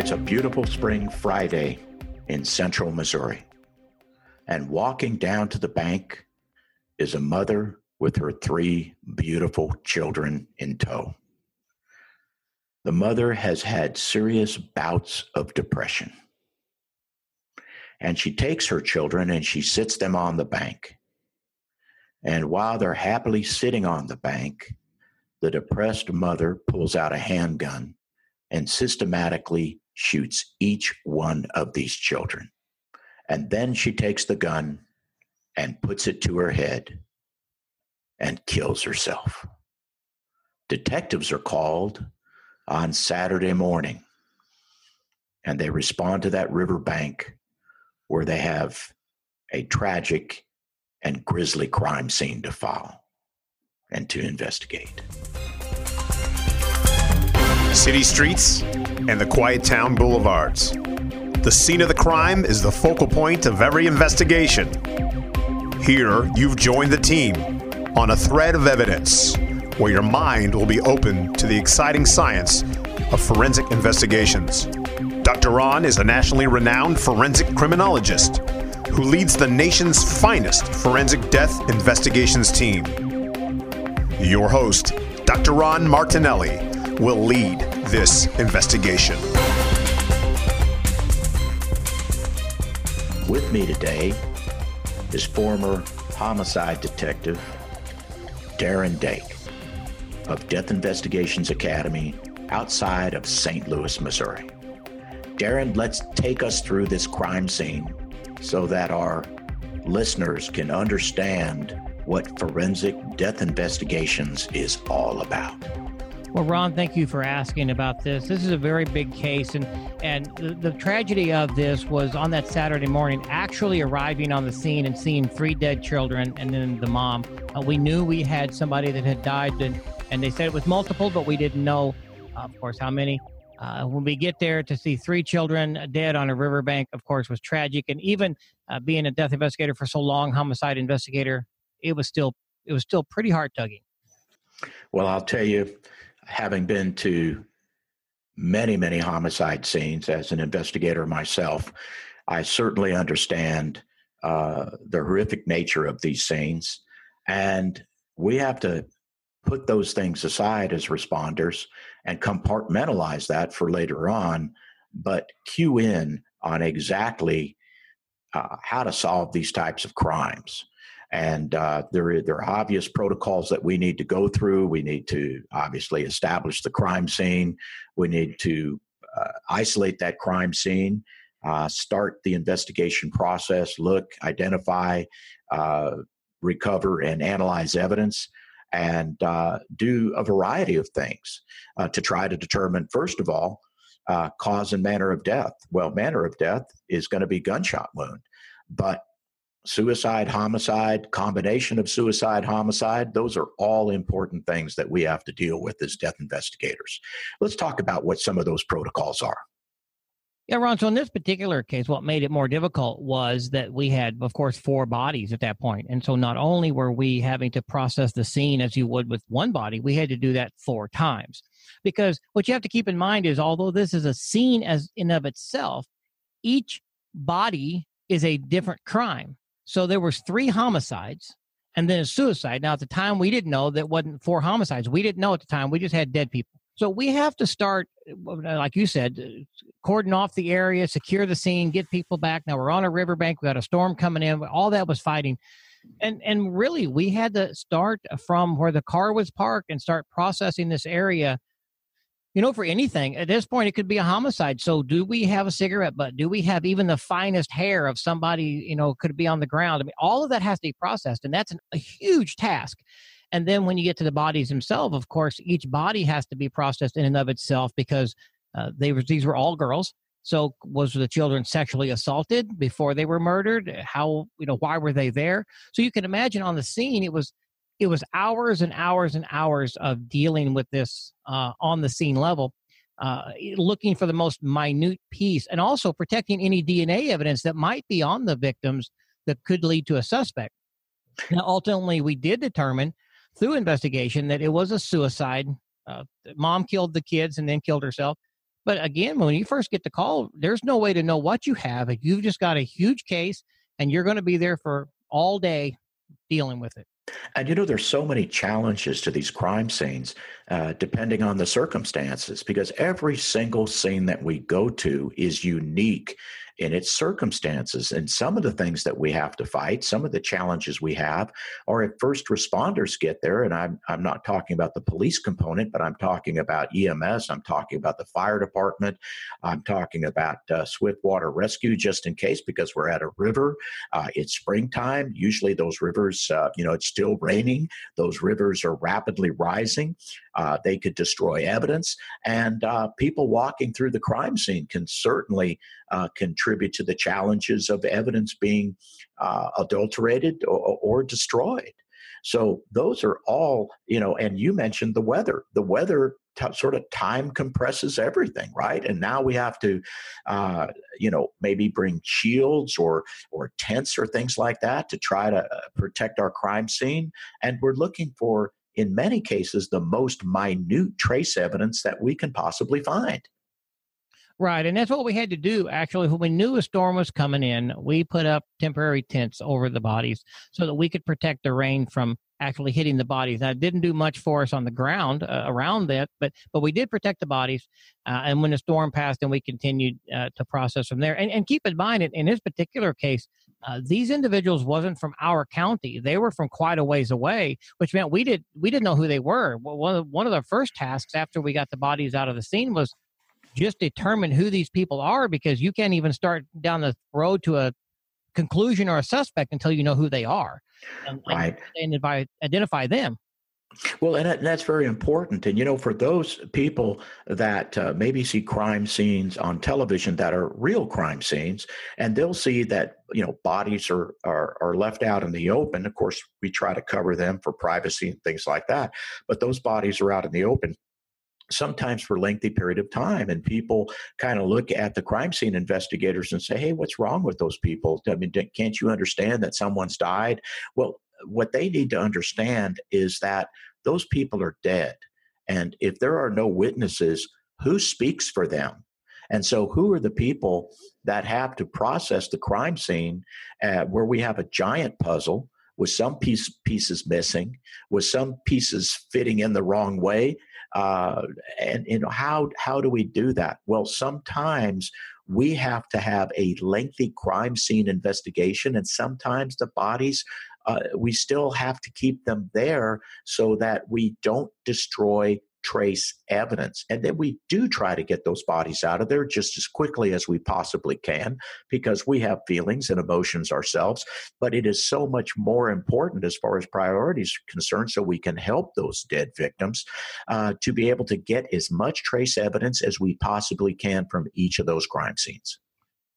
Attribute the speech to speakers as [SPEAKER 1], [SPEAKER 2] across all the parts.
[SPEAKER 1] It's a beautiful spring Friday in central Missouri. And walking down to the bank is a mother with her three beautiful children in tow. The mother has had serious bouts of depression. And she takes her children and she sits them on the bank. And while they're happily sitting on the bank, the depressed mother pulls out a handgun and systematically shoots each one of these children. And then she takes the gun and puts it to her head and kills herself. Detectives are called on Saturday morning and they respond to that riverbank where they have a tragic and grisly crime scene to follow and to investigate.
[SPEAKER 2] City streets and the quiet town boulevards. The scene of the crime is the focal point of every investigation. Here, you've joined the team on a thread of evidence where your mind will be open to the exciting science of forensic investigations. Dr. Ron is a nationally renowned forensic criminologist who leads the nation's finest forensic death investigations team. Your host, Dr. Ron Martinelli, will lead this investigation.
[SPEAKER 1] With me today is former homicide detective Darren Dake of Death Investigations Academy outside of St. Louis, Missouri. Darren, let's take us through this crime scene so that our listeners can understand what forensic death investigations is all about.
[SPEAKER 3] Well, Ron, thank you for asking about this. This is a very big case, and and the, the, tragedy of this was on that Saturday morning, actually arriving on the scene and seeing three dead children and then the mom. Uh, we knew we had somebody that had died, and, and they said it was multiple, but we didn't know, uh, of course, how many. Uh, when we get there to see three children dead on a riverbank, of course, was tragic. And even uh, being a death investigator for so long, homicide investigator, it was still it was still pretty heart tugging.
[SPEAKER 1] Well, I'll tell you, having been to many, many homicide scenes as an investigator myself, I certainly understand uh, the horrific nature of these scenes. And we have to put those things aside as responders and compartmentalize that for later on, but cue in on exactly uh, how to solve these types of crimes and uh, there, there are obvious protocols that we need to go through. We need to obviously establish the crime scene. We need to uh, isolate that crime scene, uh, start the investigation process, look, identify, uh, recover, and analyze evidence, and uh, do a variety of things uh, to try to determine, first of all, cause and manner of death. Well, manner of death is going to be gunshot wound, but suicide, homicide, combination of suicide, homicide, those are all important things that we have to deal with as death investigators. Let's talk about what some of those protocols are.
[SPEAKER 3] Yeah, Ron. So in this particular case, what made it more difficult was that we had, of course, four bodies at that point. And so not only were we having to process the scene as you would with one body, we had to do that four times. Because what you have to keep in mind is although this is a scene as in of itself, each body is a different crime. So there was three homicides and then a suicide. Now at the time we didn't know that wasn't four homicides. We didn't know at the time. We just had dead people. So we have to start, uh, like you said, uh, cordon off the area, secure the scene, get people back. Now we're on a riverbank. We got a storm coming in. All that was fighting, and and really we had to start from where the car was parked and start processing this area you know, for anything at this point, it could be a homicide. So, do we have a cigarette butt? Do we have even the finest hair of somebody? You know, could be on the ground. I mean, all of that has to be processed, and that's an, a huge task. And then when you get to the bodies themselves, of course, each body has to be processed in and of itself because uh, they were these were all girls. So, was the children sexually assaulted before they were murdered? How you know why were they there? So you can imagine on the scene, it was it was hours and hours and hours of dealing with this uh, on the scene level, uh, looking for the most minute piece, and also protecting any DNA evidence that might be on the victims that could lead to a suspect. Now, ultimately, we did determine through investigation that it was a suicide. Uh, mom killed the kids and then killed herself. But again, when you first get the call, there's no way to know what you have. You've just got a huge case and you're going to be there for all day dealing with it.
[SPEAKER 1] And you know, there's so many challenges to these crime scenes, uh, depending on the circumstances, because every single scene that we go to is unique in its circumstances. And some of the things that we have to fight, some of the challenges we have, are if first responders get there, and I'm, I'm not talking about the police component, but I'm talking about EMS, I'm talking about the fire department, I'm talking about uh, swift water rescue, just in case, because we're at a river. Uh, it's springtime. Usually those rivers, uh, you know, it's still raining. Those rivers are rapidly rising. Uh, they could destroy evidence, and uh, people walking through the crime scene can certainly uh, contribute to the challenges of evidence being uh, adulterated or, or destroyed. So those are all, you know, and you mentioned the weather. The weather t- sort of time compresses everything, right? And now we have to, uh, you know, maybe bring shields or or tents or things like that to try to uh, protect our crime scene. And we're looking for in many cases, the most minute trace evidence that we can possibly find.
[SPEAKER 3] Right. And that's what we had to do. Actually, when we knew a storm was coming in, we put up temporary tents over the bodies so that we could protect the rain from actually hitting the bodies. That didn't do much for us on the ground uh, around that, but but we did protect the bodies. Uh, and when the storm passed, and we continued uh, to process from there. And, and keep in mind, in, this particular case, uh, these individuals wasn't from our county; they were from quite a ways away, which meant we did we didn't know who they were. One of one of the first tasks after we got the bodies out of the scene was just determine who these people are because you can't even start down the road to a conclusion or a suspect until you know who they are
[SPEAKER 1] and, right.
[SPEAKER 3] and, and identify them.
[SPEAKER 1] Well, and that's very important. And, you know, for those people that uh, maybe see crime scenes on television that are real crime scenes, and they'll see that, you know, bodies are, are, are left out in the open. Of course, we try to cover them for privacy and things like that. But those bodies are out in the open sometimes for lengthy period of time and people kind of look at the crime scene investigators and say hey what's wrong with those people? I mean can't you understand that someone's died? Well what they need to understand is that those people are dead and if there are no witnesses who speaks for them? And so, who are the people that have to process the crime scene uh, where we have a giant puzzle with some piece, pieces missing, with some pieces fitting in the wrong way, uh, and you know how how do we do that? Well, sometimes we have to have a lengthy crime scene investigation, and sometimes the bodies uh, we still have to keep them there so that we don't destroy trace evidence. And then we do try to get those bodies out of there just as quickly as we possibly can because we have feelings and emotions ourselves. But it is so much more important as far as priorities are concerned so we can help those dead victims uh, to be able to get as much trace evidence as we possibly can from each of those crime scenes.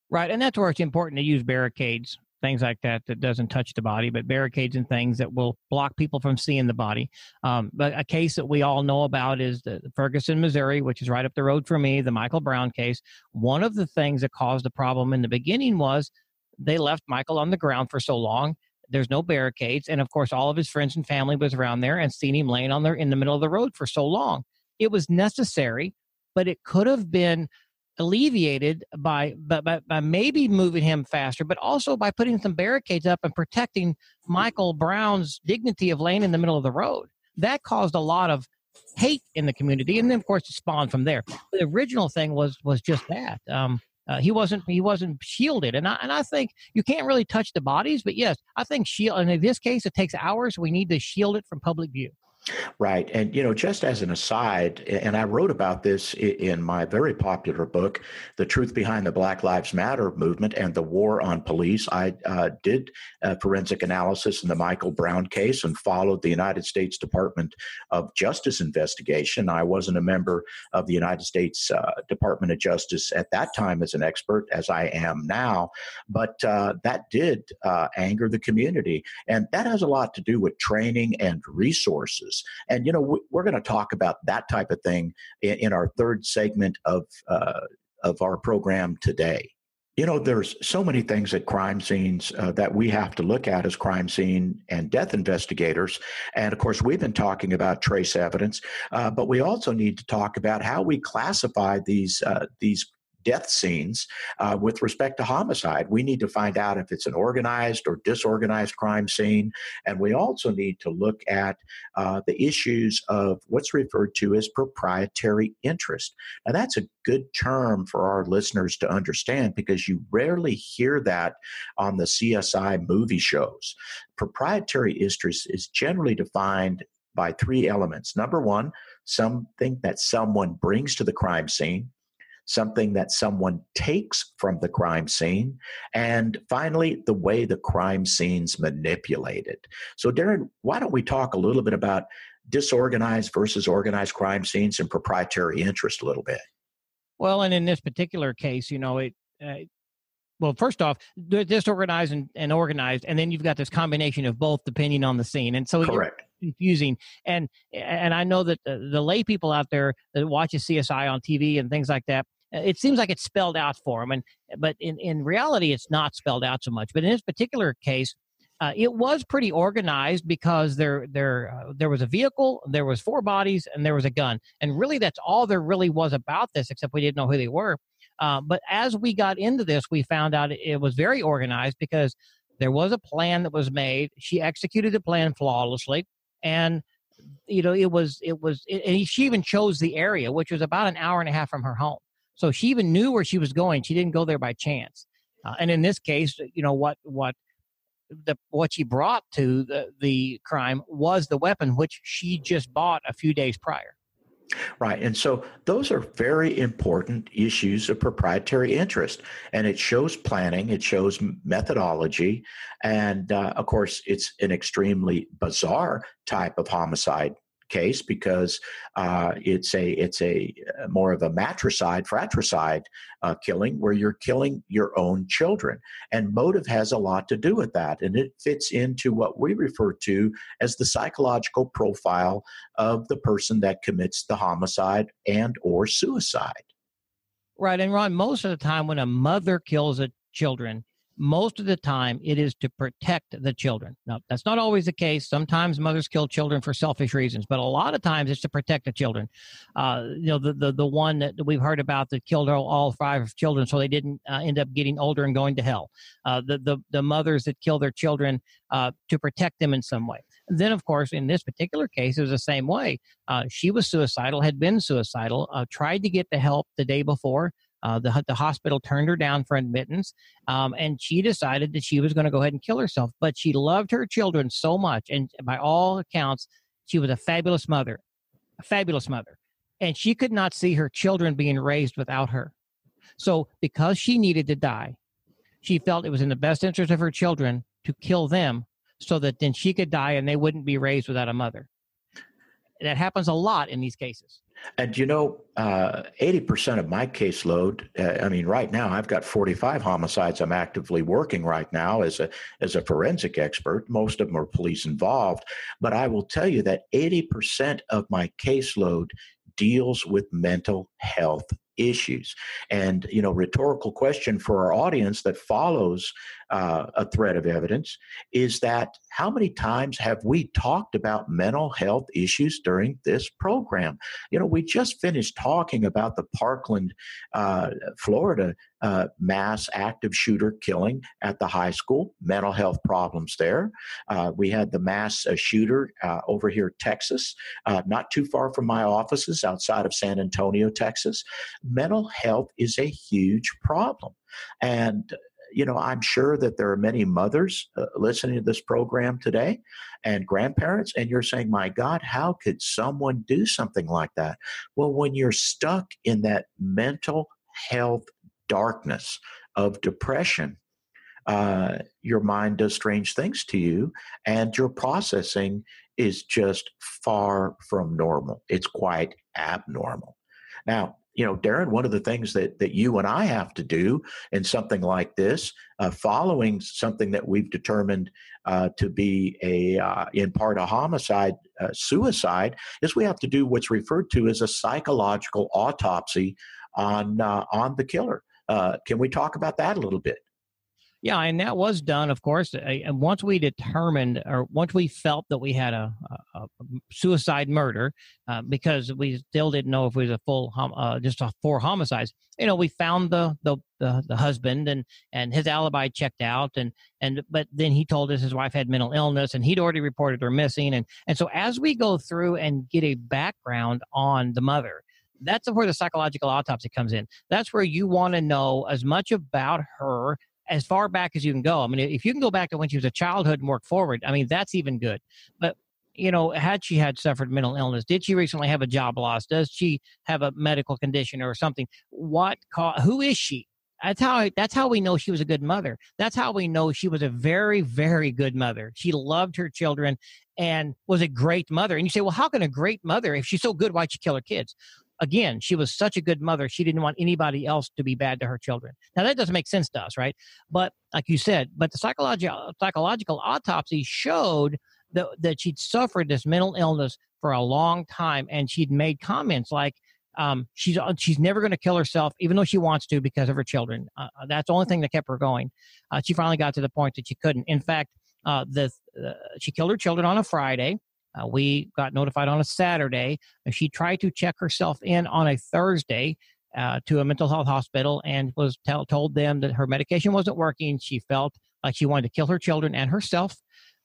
[SPEAKER 3] Right. And that's where it's important to use barricades things like that that doesn't touch the body, but barricades and things that will block people from seeing the body. Um, but a case that we all know about is the Ferguson, Missouri, which is right up the road from me, the Michael Brown case. One of the things that caused the problem in the beginning was they left Michael on the ground for so long. There's no barricades, and of course, all of his friends and family was around there and seen him laying on there in the middle of the road for so long. It was necessary, but it could have been alleviated by, by, by maybe moving him faster, but also by putting some barricades up and protecting Michael Brown's dignity of laying in the middle of the road. That caused a lot of hate in the community, and then of course it spawned from there. The original thing was was just that. Um, uh, he wasn't he wasn't shielded, and I and I think you can't really touch the bodies, but yes, I think shield. And in this case, it takes hours. We need to shield it from public view.
[SPEAKER 1] Right. And, you know, just as an aside, and I wrote about this in my very popular book, The Truth Behind the Black Lives Matter Movement and the War on Police. I uh, did forensic analysis in the Michael Brown case and followed the United States Department of Justice investigation. I wasn't a member of the United States uh, Department of Justice at that time as an expert, as I am now, but uh, that did uh, anger the community. And that has a lot to do with training and resources. And, you know, we're going to talk about that type of thing in, in our third segment of, uh, of our program today. You know, there's so many things at crime scenes uh, that we have to look at as crime scene and death investigators. And of course, we've been talking about trace evidence, uh, but we also need to talk about how we classify these uh, these death scenes uh, with respect to homicide. We need to find out if it's an organized or disorganized crime scene. And we also need to look at uh, the issues of what's referred to as proprietary interest. Now, that's a good term for our listeners to understand because you rarely hear that on the CSI movie shows. Proprietary interest is generally defined by three elements. Number one, something that someone brings to the crime scene something that someone takes from the crime scene, and finally, the way the crime scene's manipulated. So, Darren, why don't we talk a little bit about disorganized versus organized crime scenes and proprietary interest a little bit?
[SPEAKER 3] Well, and in this particular case, you know, it, uh, well, first off, disorganized and, and, organized, and then you've got this combination of both depending on the scene. And so
[SPEAKER 1] correct.
[SPEAKER 3] Confusing. And and I know that the, the lay people out there that watches CSI on TV and things like that, uh, it seems like it's spelled out for them and but in, in reality it's not spelled out so much. But in this particular case uh, it was pretty organized because there there uh, there was a vehicle there was four bodies and there was a gun. And really that's all there really was about this except we didn't know who they were. Uh, but as we got into this we found out it was very organized because there was a plan that was made. She executed the plan flawlessly and you know it was it was it, and she even chose the area which was about an hour and a half from her home so she even knew where she was going. She didn't go there by chance. Uh, and in this case, you know what what the what she brought to the the crime was the weapon which she just bought a few days prior.
[SPEAKER 1] Right. And so those are very important issues of proprietary interest. And it shows planning, it shows methodology. And uh, of course, it's an extremely bizarre type of homicide case because uh, it's a it's a uh, more of a matricide fratricide uh, killing where you're killing your own children. And motive has a lot to do with that and it fits into what we refer to as the psychological profile of the person that commits the homicide and or suicide.
[SPEAKER 3] Right and ron most of the time when a mother kills a children most of the time it is to protect the children. Now, that's not always the case. Sometimes mothers kill children for selfish reasons, but a lot of times it's to protect the children. Uh, you know, the, the, the one that we've heard about that killed all, five children so they didn't uh, end up getting older and going to hell. Uh, the, the, the mothers that kill their children uh, to protect them in some way. then, of course, in this particular case, it was the same way. Uh, she was suicidal, had been suicidal, uh, tried to get the help the day before, uh, the, the hospital turned her down for admittance, um, and she decided that she was going to go ahead and kill herself. But she loved her children so much, and by all accounts, she was a fabulous mother, a fabulous mother. And she could not see her children being raised without her. So, because she needed to die, she felt it was in the best interest of her children to kill them so that then she could die and they wouldn't be raised without a mother. That happens a lot in these cases.
[SPEAKER 1] And you know, uh, 80% of my caseload, uh, I mean, right now I've got 45 homicides I'm actively working right now as a, as a forensic expert. Most of them are police involved. But I will tell you that 80% of my caseload deals with mental health issues. And, you know, rhetorical question for our audience that follows uh, a thread of evidence is that how many times have we talked about mental health issues during this program? You know, we just finished talking about the Parkland, uh, Florida uh, mass active shooter killing at the high school, mental health problems there. Uh, we had the mass uh, shooter uh, over here, Texas, not too far from my offices outside of San Antonio, Texas. Mental health is a huge problem. And you know, I'm sure that there are many mothers uh, listening to this program today and grandparents, and you're saying, my God, how could someone do something like that? Well, when you're stuck in that mental health darkness of depression, uh, your mind does strange things to you, and your processing is just far from normal. It's quite abnormal. Now, you know, Darren, one of the things that, that you and I have to do in something like this, uh, following something that we've determined uh, to be a, uh, in part, a homicide, uh, suicide, is we have to do what's referred to as a psychological autopsy on uh, on the killer. Uh, can we talk about that a little bit?
[SPEAKER 3] Yeah, and that was done, of course. And once we determined, or once we felt that we had a, a, suicide murder, uh, because we still didn't know if it was a full, uh, just a four homicides. You know, we found the, the the the husband, and and his alibi checked out, and and but then he told us his wife had mental illness, and he'd already reported her missing, and and so as we go through and get a background on the mother, that's where the psychological autopsy comes in. That's where you want to know as much about her as far back as you can go. I mean, if you can go back to when she was a childhood and work forward, I mean, that's even good. But you know, had she had suffered mental illness? Did she recently have a job loss? Does she have a medical condition or something? What? Who is she? That's how. That's how we know she was a good mother. That's how we know she was a very, very good mother. She loved her children and was a great mother. And you say, well, how can a great mother, if she's so good, why'd she kill her kids? Again, she was such a good mother. She didn't want anybody else to be bad to her children. Now that doesn't make sense to us, right? But like you said, but the psychological psychological autopsy showed that that she'd suffered this mental illness for a long time, and she'd made comments like. Um, she's uh, she's never going to kill herself, even though she wants to, because of her children. Uh, uh, that's the only thing that kept her going. Uh, she finally got to the point that she couldn't. In fact, uh, the uh, she killed her children on a Friday. Uh, we got notified on a Saturday. She tried to check herself in on a Thursday uh, to a mental health hospital and was tell, told them that her medication wasn't working. She felt like she wanted to kill her children and herself.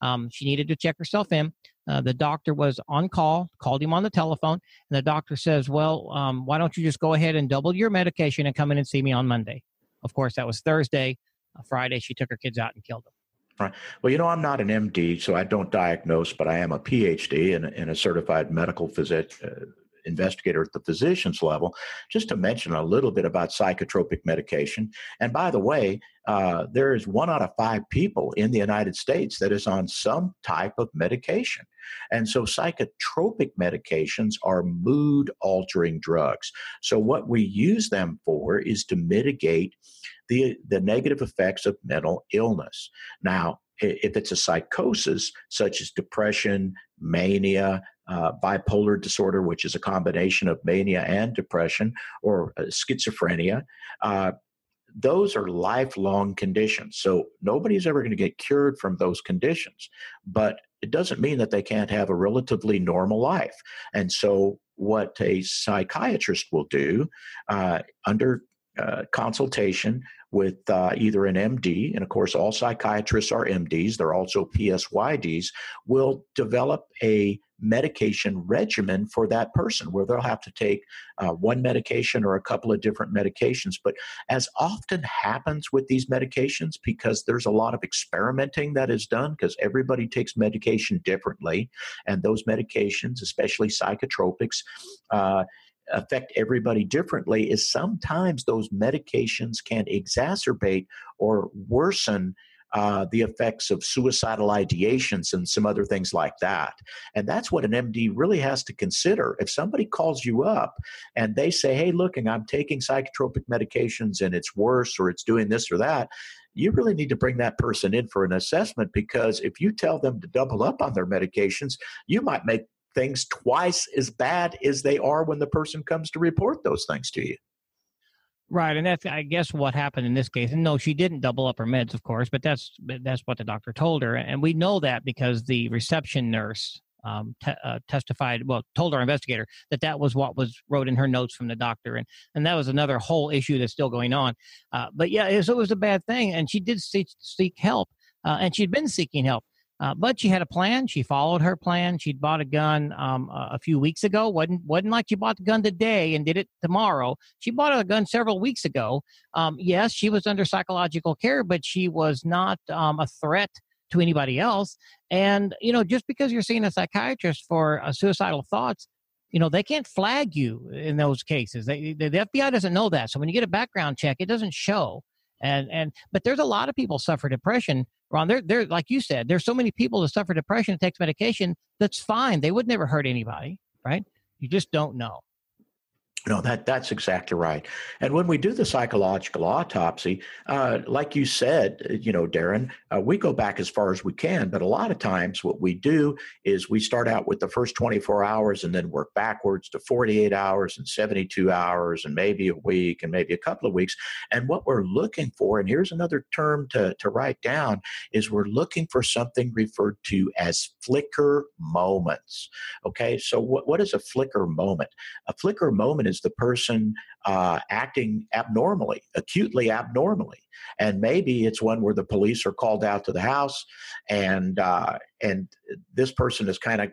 [SPEAKER 3] Um, she needed to check herself in. Uh, the doctor was on call, called him on the telephone, and the doctor says, Well, um, why don't you just go ahead and double your medication and come in and see me on Monday? Of course, that was Thursday. Uh, Friday, she took her kids out and killed them.
[SPEAKER 1] Right. Well, you know, I'm not an MD, so I don't diagnose, but I am a PhD and, and a certified medical physician. Uh, investigator at the physician's level, just to mention a little bit about psychotropic medication. And by the way, uh, there is one out of five people in the United States that is on some type of medication. And so psychotropic medications are mood altering drugs. So what we use them for is to mitigate the, the negative effects of mental illness. Now, if it's a psychosis such as depression, mania, uh, bipolar disorder, which is a combination of mania and depression, or uh, schizophrenia, uh, those are lifelong conditions. So nobody's ever going to get cured from those conditions. But it doesn't mean that they can't have a relatively normal life. And so, what a psychiatrist will do uh, under uh, consultation with uh, either an MD, and of course, all psychiatrists are MDs, they're also PSYDs, will develop a medication regimen for that person where they'll have to take uh, one medication or a couple of different medications. But as often happens with these medications, because there's a lot of experimenting that is done, because everybody takes medication differently, and those medications, especially psychotropics, uh, affect everybody differently is sometimes those medications can exacerbate or worsen uh, the effects of suicidal ideations and some other things like that. And that's what an MD really has to consider. If somebody calls you up and they say, hey, look, I'm taking psychotropic medications and it's worse or it's doing this or that, you really need to bring that person in for an assessment because if you tell them to double up on their medications, you might make things twice as bad as they are when the person comes to report those things to you.
[SPEAKER 3] Right, and that's I guess what happened in this case. And no, she didn't double up her meds, of course, but that's that's what the doctor told her, and we know that because the reception nurse um, te- uh, testified, well, told our investigator that that was what was wrote in her notes from the doctor, and and that was another whole issue that's still going on. Uh, but yeah, it was, it was, a bad thing, and she did seek, seek help, uh, and she'd been seeking help. Uh, but she had a plan. She followed her plan. She'd bought a gun um, a few weeks ago. wasn't wasn't like she bought the gun today and did it tomorrow. She bought a gun several weeks ago. Um, yes, she was under psychological care, but she was not um, a threat to anybody else. And you know, just because you're seeing a psychiatrist for uh, suicidal thoughts, you know, they can't flag you in those cases. They, the FBI doesn't know that. So when you get a background check, it doesn't show and and but there's a lot of people suffer depression ron there there like you said there's so many people that suffer depression and takes medication that's fine. They would never hurt anybody right? You just don't know
[SPEAKER 1] No, that that's exactly right. And when we do the psychological autopsy, uh, like you said, uh, you know, Darren, uh, we go back as far as we can. But a lot of times, what we do is we start out with the first 24 hours and then work backwards to 48 hours and 72 hours and maybe a week and maybe a couple of weeks. And what we're looking for, and here's another term to to write down, is we're looking for something referred to as flicker moments. Okay, so what what is a flicker moment? A flicker moment is the person uh, acting abnormally, acutely abnormally, and maybe it's one where the police are called out to the house, and uh, and this person has kind of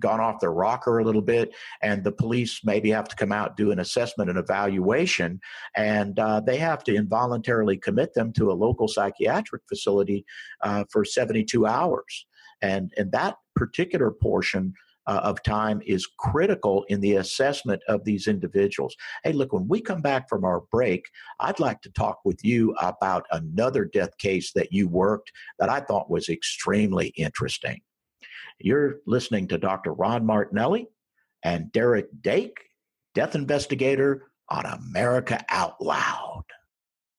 [SPEAKER 1] gone off their rocker a little bit, and the police maybe have to come out do an assessment and evaluation, and uh, they have to involuntarily commit them to a local psychiatric facility uh, for 72 hours, and and that particular portion uh, of time is critical in the assessment of these individuals. Hey, look, when we come back from our break, I'd like to talk with you about another death case that you worked that I thought was extremely interesting. You're listening to Dr. Ron Martinelli and Derek Dake, death investigator on America Out Loud.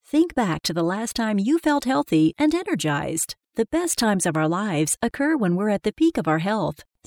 [SPEAKER 4] Think back to the last time you felt healthy and energized. The best times of our lives occur when we're at the peak of our health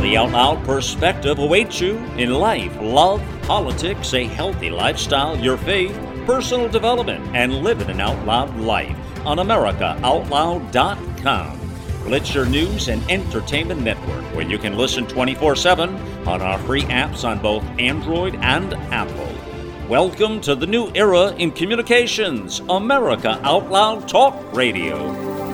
[SPEAKER 5] The Out Loud perspective awaits you in life, love, politics, a healthy lifestyle, your faith, personal development, and living an out loud life on AmericaOutloud.com. Your news and entertainment network where you can listen 24 7 on our free apps on both Android and Apple. Welcome to the new era in communications, America Out Loud Talk Radio.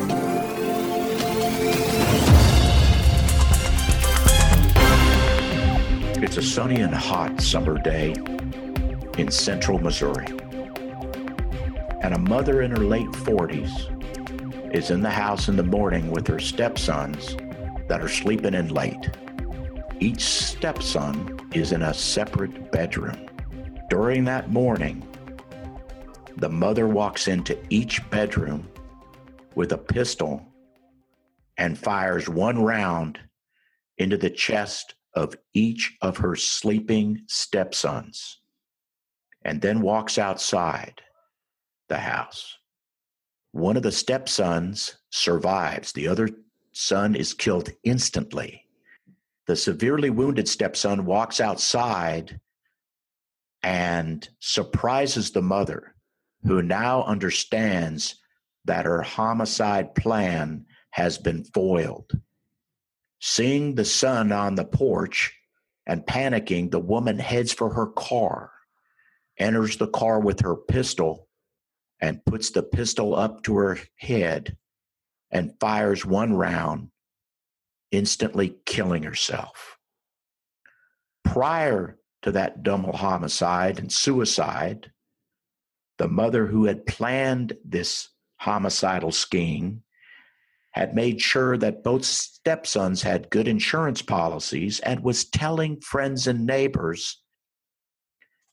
[SPEAKER 1] A sunny and hot summer day in central Missouri. And a mother in her late 40s is in the house in the morning with her stepsons that are sleeping in late. Each stepson is in a separate bedroom. During that morning, the mother walks into each bedroom with a pistol and fires one round into the chest of each of her sleeping stepsons and then walks outside the house. One of the stepsons survives, the other son is killed instantly. The severely wounded stepson walks outside and surprises the mother, who now understands that her homicide plan has been foiled. Seeing the son on the porch and panicking, the woman heads for her car, enters the car with her pistol, and puts the pistol up to her head and fires one round, instantly killing herself. Prior to that double homicide and suicide, the mother who had planned this homicidal scheme had made sure that both stepsons had good insurance policies and was telling friends and neighbors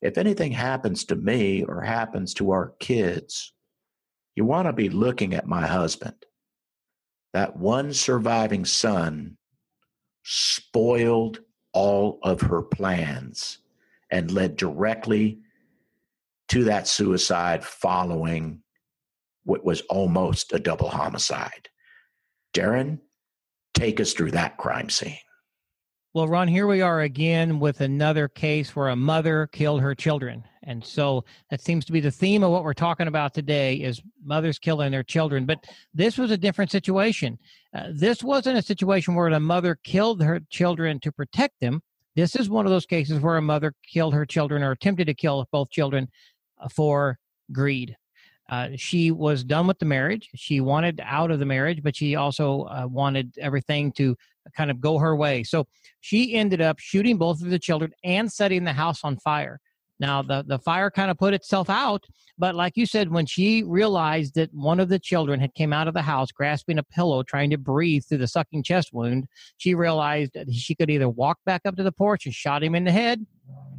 [SPEAKER 1] if anything happens to me or happens to our kids, you want to be looking at my husband. That one surviving son spoiled all of her plans and led directly to that suicide following what was almost a double homicide. Darren, take us through that crime scene.
[SPEAKER 3] Well, Ron, here we are again with another case where a mother killed her children. And so that seems to be the theme of what we're talking about today is mothers killing their children. But this was a different situation. Uh, this wasn't a situation where the mother killed her children to protect them. This is one of those cases where a mother killed her children or attempted to kill both children uh, for greed. Uh, she was done with the marriage. She wanted out of the marriage, but she also uh, wanted everything to kind of go her way. So she ended up shooting both of the children and setting the house on fire. Now, the, the fire kind of put itself out, but like you said, when she realized that one of the children had came out of the house grasping a pillow, trying to breathe through the sucking chest wound, she realized that she could either walk back up to the porch and shot him in the head,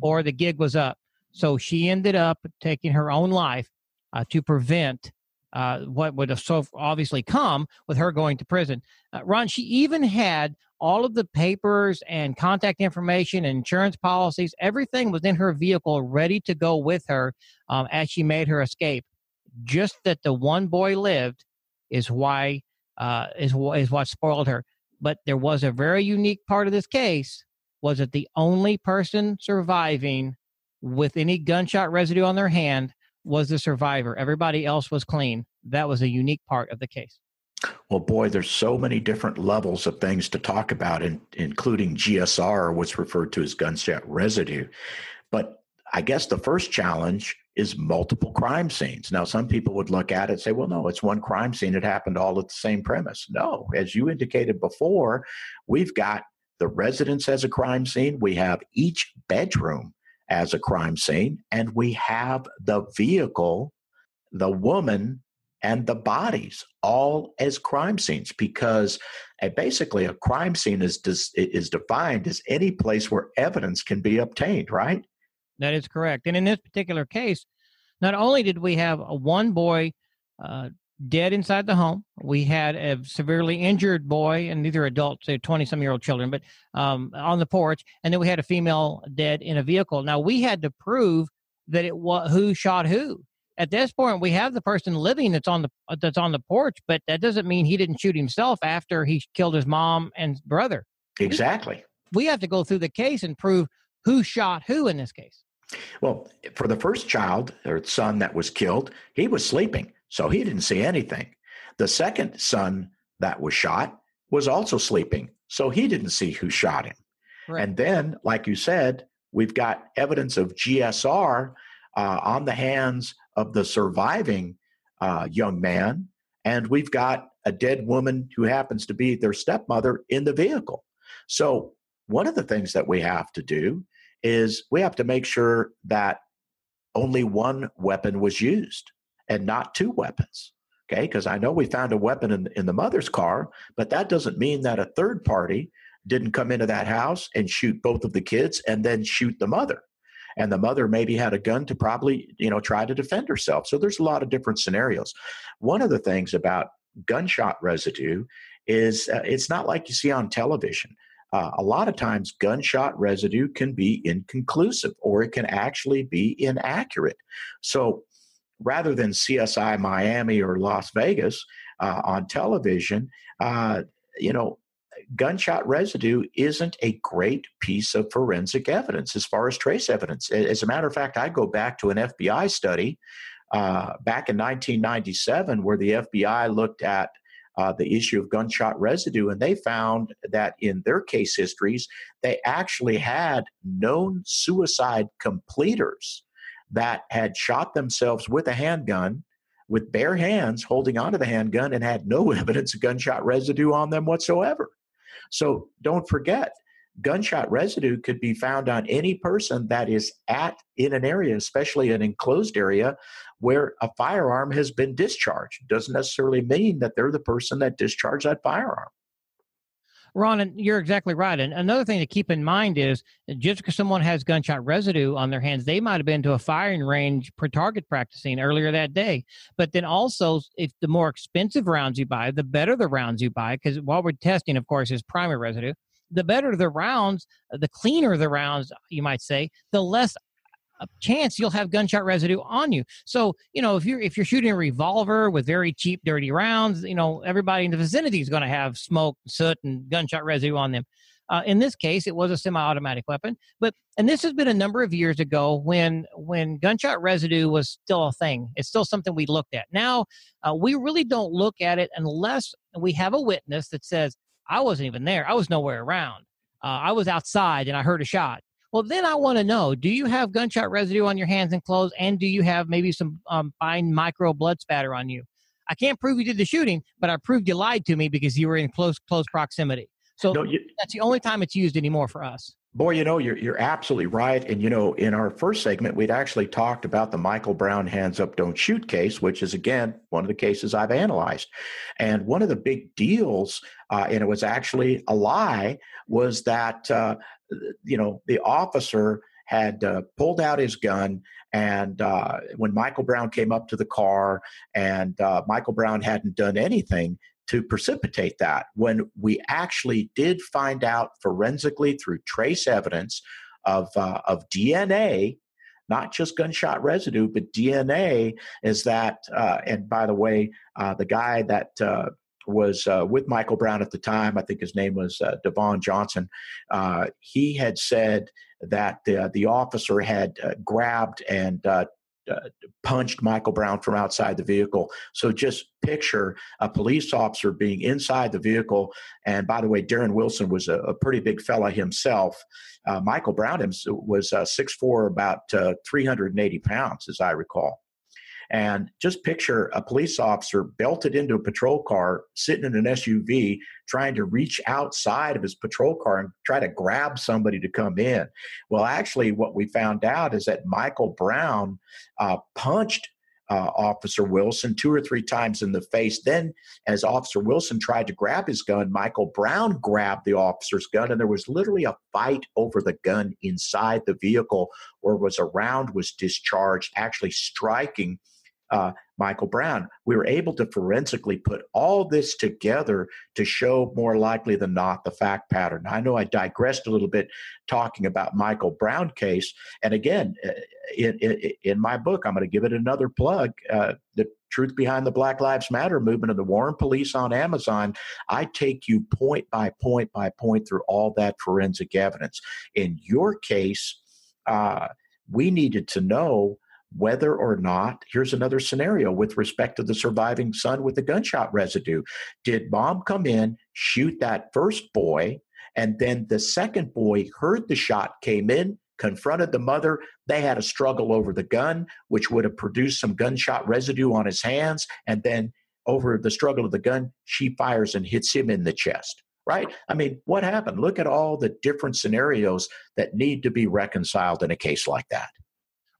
[SPEAKER 3] or the gig was up. So she ended up taking her own life uh, to prevent uh, what would have so obviously come with her going to prison. Uh, Ron, she even had all of the papers and contact information insurance policies, everything was in her vehicle ready to go with her um, as she made her escape. Just that the one boy lived is why uh, is is what spoiled her. But there was a very unique part of this case was that the only person surviving with any gunshot residue on their hand was the survivor. Everybody else was clean. That was a unique part of the case.
[SPEAKER 1] Well, boy, there's so many different levels of things to talk about, in, including GSR, what's referred to as gunshot residue. But I guess the first challenge is multiple crime scenes. Now, some people would look at it and say, well, no, it's one crime scene. It happened all at the same premise. No, as you indicated before, we've got the residence as a crime scene, we have each bedroom as a crime scene, and we have the vehicle, the woman, and the bodies all as crime scenes because uh, basically a crime scene is is defined as any place where evidence can be obtained right?
[SPEAKER 3] That is correct. And in this particular case not only did we have a one boy uh, dead inside the home. We had a severely injured boy and these are adults they're 20 some year old children but um, on the porch and then we had a female dead in a vehicle. Now we had to prove that it was who shot who. At this point we have the person living that's on the that's on the porch but that doesn't mean he didn't shoot himself after he killed his mom and brother.
[SPEAKER 1] Exactly.
[SPEAKER 3] We have to go through the case and prove who shot who in this case.
[SPEAKER 1] Well for the first child or son that was killed he was sleeping so he didn't see anything the second son that was shot was also sleeping so he didn't see who shot him right. and then like you said we've got evidence of gsr uh, on the hands of the surviving uh, young man, and we've got a dead woman who happens to be their stepmother in the vehicle. So, one of the things that we have to do is we have to make sure that only one weapon was used and not two weapons. Okay, because I know we found a weapon in, in the mother's car, but that doesn't mean that a third party didn't come into that house and shoot both of the kids and then shoot the mother. And the mother maybe had a gun to probably you know try to defend herself. So there's a lot of different scenarios. One of the things about gunshot residue is uh, it's not like you see on television. Uh, a lot of times gunshot residue can be inconclusive or it can actually be inaccurate. So rather than csi miami or las vegas uh, on television uh, you know gunshot residue isn't a great piece of forensic evidence as far as trace evidence. As a matter of fact, I go back to an FBI study uh, back in 1997 where the FBI looked at uh, the issue of gunshot residue, and they found that in their case histories, they actually had known suicide completers that had shot themselves with a handgun with bare hands holding onto the handgun and had no evidence of gunshot residue on them whatsoever. So don't forget, gunshot residue could be found on any person that is at in an area, especially an enclosed area where a firearm has been discharged. Doesn't necessarily mean that they're the person that discharged that firearm.
[SPEAKER 3] Ron, and you're exactly right. And another thing to keep in mind is just because someone has gunshot residue on their hands, they might have been to a firing range per target practicing earlier that day. But then also, if the more expensive rounds you buy, the better the rounds you buy, because while we're testing, of course, is primary residue. The better the rounds, the cleaner the rounds, you might say, the less a chance you'll have gunshot residue on you. So, you know, if you're if you're shooting a revolver with very cheap, dirty rounds, you know, everybody in the vicinity is going to have smoke, soot, and gunshot residue on them. Uh, in this case, it was a semi-automatic weapon, but and this has been a number of years ago when when gunshot residue was still a thing. It's still something we looked at. Now uh, we really don't look at it unless we have a witness that says, "I wasn't even there. I was nowhere around. Uh, I was outside and I heard a shot." Well, then I want to know: Do you have gunshot residue on your hands and clothes, and do you have maybe some um, fine micro blood spatter on you? I can't prove you did the shooting, but I proved you lied to me because you were in close close proximity. So no, you, that's the only time it's used anymore for us.
[SPEAKER 1] Boy, you know, you're you're absolutely right. And you know, in our first segment, we'd actually talked about the Michael Brown hands up, don't shoot case, which is again one of the cases I've analyzed. And one of the big deals, uh, and it was actually a lie, was that uh, you know the officer had uh, pulled out his gun and uh, when Michael Brown came up to the car, and uh, Michael Brown hadn't done anything to precipitate that, when we actually did find out forensically through trace evidence of, uh, of DNA, not just gunshot residue, but DNA, is that, uh, and by the way, uh, the guy that was uh, with Michael Brown at the time. I think his name was uh, Devon Johnson. Uh, he had said that the, the officer had uh, grabbed and uh, uh, punched Michael Brown from outside the vehicle. So just picture a police officer being inside the vehicle. And by the way, Darren Wilson was a, a pretty big fella himself. Michael Brown was uh, 6'4", about 380 pounds, as I recall. And just picture a police officer belted into a patrol car, sitting in an SUV, trying to reach outside of his patrol car and try to grab somebody to come in. Well, actually, what we found out is that Michael Brown uh, punched uh, Officer Wilson two or three times in the face. Then, as Officer Wilson tried to grab his gun, Michael Brown grabbed the officer's gun, and there was literally a fight over the gun inside the vehicle where was a round was discharged, actually striking uh, Michael Brown. We were able to forensically put all this together to show more likely than not the fact pattern. I know I digressed a little bit talking about Michael Brown case, and again, uh, in, in, in my book, I'm going to give it another plug. Uh, the truth behind the Black Lives Matter movement and the War on Police on Amazon. I take you point by point by point through all that forensic evidence. In your case, uh, we needed to know whether or not, here's another scenario with respect to the surviving son with the gunshot residue. Did mom come in, shoot that first boy, and then the second boy heard the shot, came in, confronted the mother. They had a struggle over the gun, which would have produced some gunshot residue on his hands. And then over the struggle of the gun, she fires and hits him in the chest. Right? I mean, what happened? Look at all the different scenarios that need to be reconciled in a case like that.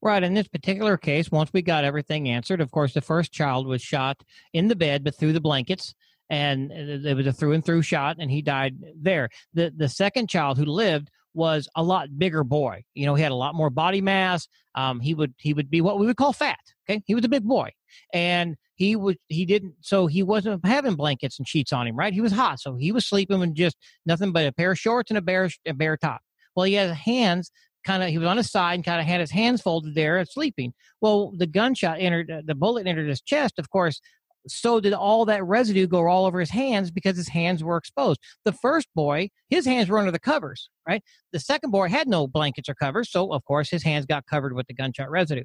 [SPEAKER 3] Right. In this particular case, once we got everything answered, of course, the first child was shot in the bed, but through the blankets. And it was a through and through shot, and he died there. The the second child who lived was a lot bigger boy. You know, he had a lot more body mass. Um, he would he would be what we would call fat. Okay, he was a big boy, and he would he didn't so he wasn't having blankets and sheets on him. Right, he was hot, so he was sleeping in just nothing but a pair of shorts and a bare a bare top. Well, he had hands kind of he was on his side and kind of had his hands folded there sleeping. Well the gunshot entered uh, the bullet entered his chest of course so did all that residue go all over his hands because his hands were exposed. The first boy his hands were under the covers right? The second boy had no blankets or covers so of course his hands got covered with the gunshot residue.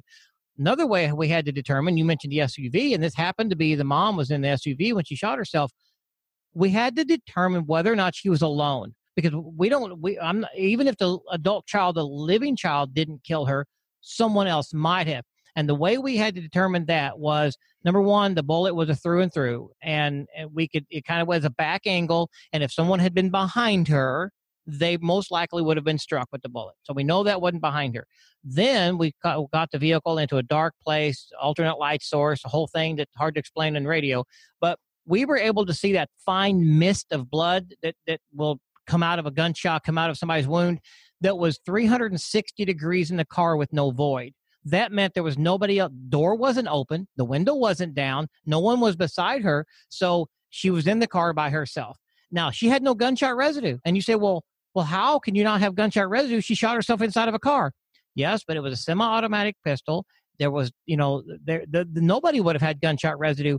[SPEAKER 3] Another way we had to determine you mentioned the suv and this happened to be the mom was in the suv when she shot herself. We had to determine whether or not she was alone because we don't we i'm not, even if the adult child the living child didn't kill her someone else might have. And the way we had to determine that was number one the bullet was a through and through and, we could it kind of was a back angle and if someone had been behind her they most likely would have been struck with the bullet. So we know that wasn't behind her. Then we got, got the vehicle into a dark place alternate light source a whole thing that's hard to explain in radio. But we were able to see that fine mist of blood that, that will come out of a gunshot, come out of somebody's wound that was 360 degrees in the car with no void. That meant there was nobody else. Door wasn't open. The window wasn't down. No one was beside her. So she was in the car by herself. Now she had no gunshot residue. And you say, well, well, how can you not have gunshot residue? She shot herself inside of a car. Yes, but it was a semi-automatic pistol. There was, you know, there the, the, nobody would have had gunshot residue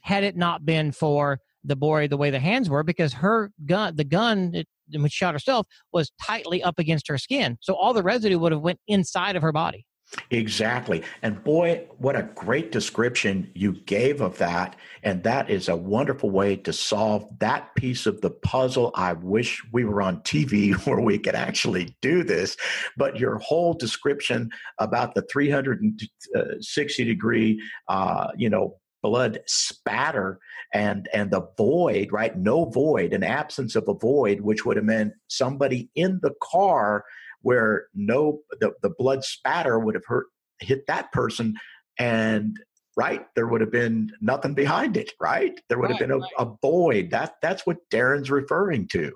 [SPEAKER 3] had it not been for the boy the way the hands were because her gun, the gun she shot herself, was tightly up against her skin. So all the residue would have went inside of her body.
[SPEAKER 1] Exactly. And boy, what a great description you gave of that. And that is a wonderful way to solve that piece of the puzzle. I wish we were on TV where we could actually do this. But your whole description about the 360 degree, uh, you know, blood spatter and and the void right? No void an absence of a void which would have meant somebody in the car where no the, the blood spatter would have hurt hit that person and right there would have been nothing behind it right? There would right, have been a, right. a void. That that's what darren's referring to.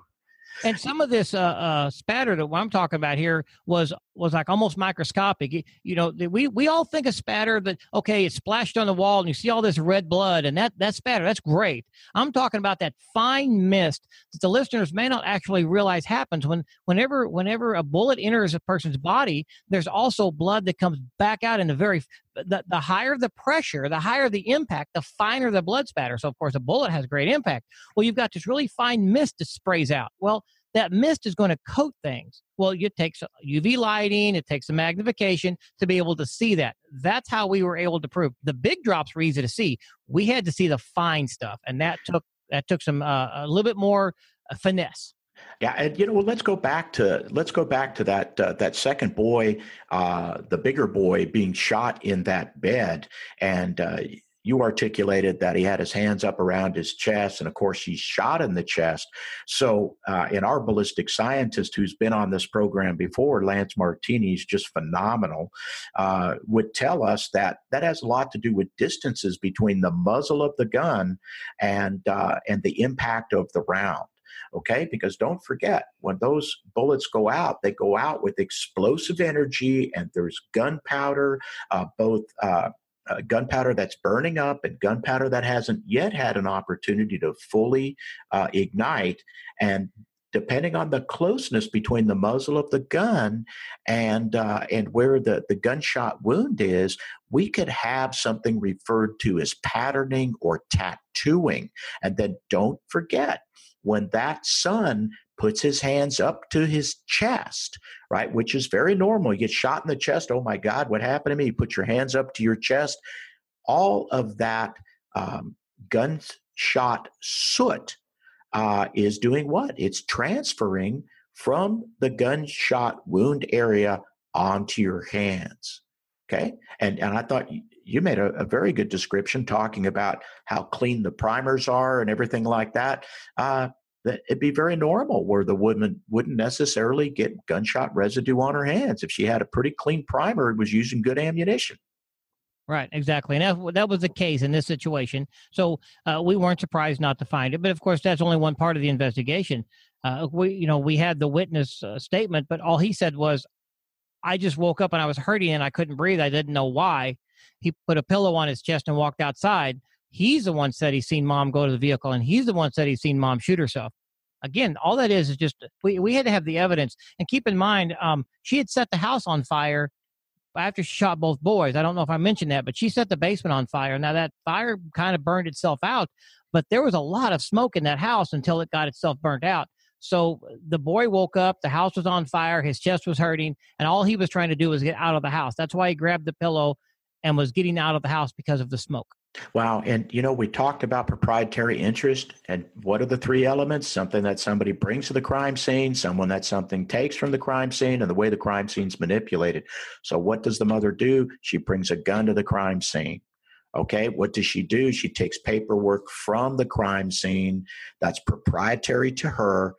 [SPEAKER 3] And some of this uh, uh, spatter that I'm talking about here was was like almost microscopic. You know, we we all think of spatter that okay, it splashed on the wall and you see all this red blood and that that spatter that's great. I'm talking about that fine mist that the listeners may not actually realize happens when whenever whenever a bullet enters a person's body. There's also blood that comes back out in the very the, the higher the pressure, the higher the impact, the finer the blood spatter. So, of course, a bullet has great impact. Well, you've got this really fine mist that sprays out. Well, that mist is going to coat things. Well, it takes UV lighting, it takes a magnification to be able to see that. That's how we were able to prove the big drops were easy to see. We had to see the fine stuff, and that took that took some uh, a little bit more uh, finesse.
[SPEAKER 1] Yeah, and you know, let's go back to let's go back to that uh, that second boy, uh, the bigger boy being shot in that bed, and uh, you articulated that he had his hands up around his chest, and of course, he's shot in the chest. So, uh, in our ballistic scientist who's been on this program before, Lance Martini, is just phenomenal, uh, would tell us that that has a lot to do with distances between the muzzle of the gun and uh, and the impact of the round okay? Because don't forget, when those bullets go out, they go out with explosive energy and there's gunpowder, uh, both. Uh, uh, gunpowder that's burning up and gunpowder that hasn't yet had an opportunity to fully uh, ignite. And depending on the closeness between the muzzle of the gun and uh, and where the, the gunshot wound is, we could have something referred to as patterning or tattooing. And then don't forget, when that son puts his hands up to his chest, right, which is very normal. You get shot in the chest. Oh my God, what happened to me? You put your hands up to your chest. All of that um, gunshot soot uh, is doing what? It's transferring from the gunshot wound area onto your hands. Okay. And, and I thought you made a, a, very good description talking about how clean the primers are and everything like that. Uh, that it'd be very normal where the woman wouldn't necessarily get gunshot residue on her hands if she had a pretty clean primer and was using good ammunition.
[SPEAKER 3] Right, exactly, and that, that was the case in this situation. So uh, we weren't surprised not to find it, but of course that's only one part of the investigation. Uh, we, you know, we had the witness uh, statement, but all he said was, "I just woke up and I was hurting and I couldn't breathe. I didn't know why." He put a pillow on his chest and walked outside. He's the one said he's seen mom go to the vehicle, and he's the one said he's seen mom shoot herself. Again, all that is is just we, we had to have the evidence. And keep in mind, um, she had set the house on fire after she shot both boys. I don't know if I mentioned that, but she set the basement on fire. Now that fire kind of burned itself out, but there was a lot of smoke in that house until it got itself burnt out. So the boy woke up, the house was on fire, his chest was hurting, and all he was trying to do was get out of the house. That's why he grabbed the pillow and was getting out of the house because of the smoke.
[SPEAKER 1] Wow. And, you know, we talked about proprietary interest. And what are the three elements? Something that somebody brings to the crime scene, someone that something takes from the crime scene, and the way the crime scene's manipulated. So, what does the mother do? She brings a gun to the crime scene. Okay. What does she do? She takes paperwork from the crime scene that's proprietary to her.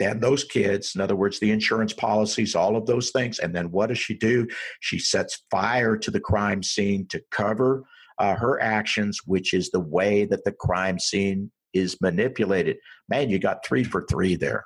[SPEAKER 1] Then those kids, in other words, the insurance policies, all of those things. And then what does she do? She sets fire to the crime scene to cover uh, her actions, which is the way that the crime scene is manipulated. Man, you got three for three there.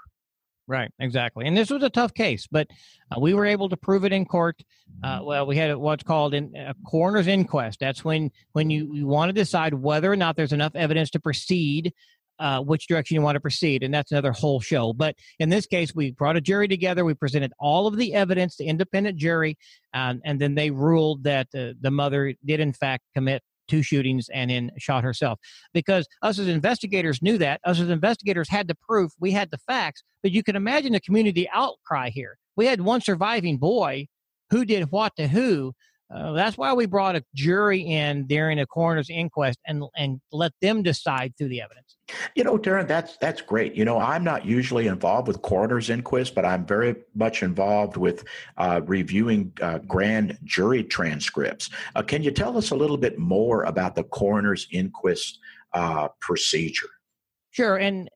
[SPEAKER 3] Right, exactly. And this was a tough case, but uh, we were able to prove it in court. Uh, well, we had what's called in, a coroner's inquest. That's when when you, you want to decide whether or not there's enough evidence to proceed uh, which direction you want to proceed. And that's another whole show. But in this case, we brought a jury together. We presented all of the evidence to independent jury, um, and then they ruled that uh, the mother did, in fact, commit two shootings and then shot herself. Because us as investigators knew that. Us as investigators had the proof, we had the facts. But you can imagine the community outcry here. We had one surviving boy who did what to who. Uh, that's why we brought a jury in during a coroner's inquest and and let them decide through the evidence.
[SPEAKER 1] You know, Darren, that's that's great. You know, I'm not usually involved with coroner's inquest, but I'm very much involved with uh, reviewing uh, grand jury transcripts. Uh, can you tell us a little bit more about the coroner's inquest uh, procedure?
[SPEAKER 3] Sure, and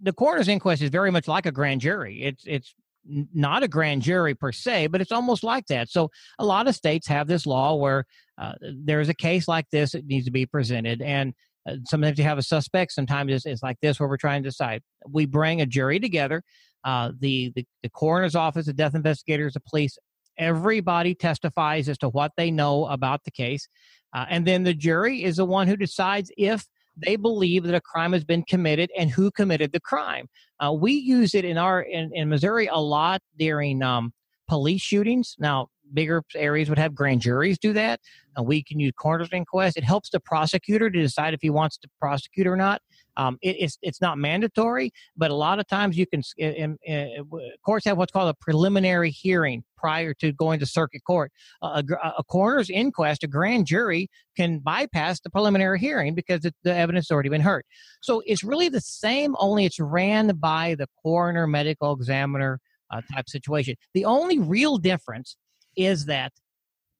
[SPEAKER 3] the coroner's inquest is very much like a grand jury. It's it's not a grand jury per se, but it's almost like that. So a lot of states have this law where uh, there's a case like this that needs to be presented, and uh, sometimes you have a suspect. Sometimes it's, it's, like this where we're trying to decide. We bring a jury together. Uh, the, the the coroner's office, the death investigators, the police, everybody testifies as to what they know about the case, uh, and then the jury is the one who decides if they believe that a crime has been committed and who committed the crime. Uh, we use it in our in, in Missouri a lot during um, police shootings. Now, bigger areas would have grand juries do that. Uh, we can use coroner's inquest. It helps the prosecutor to decide if he wants to prosecute or not. Um, it, it's it's not mandatory, but a lot of times you can. In, in, courts have what's called a preliminary hearing prior to going to circuit court. A, a, coroner's inquest, a grand jury, can bypass the preliminary hearing because it, the evidence has already been heard. So it's really the same, only it's ran by the coroner medical examiner uh, type situation. The only real difference is that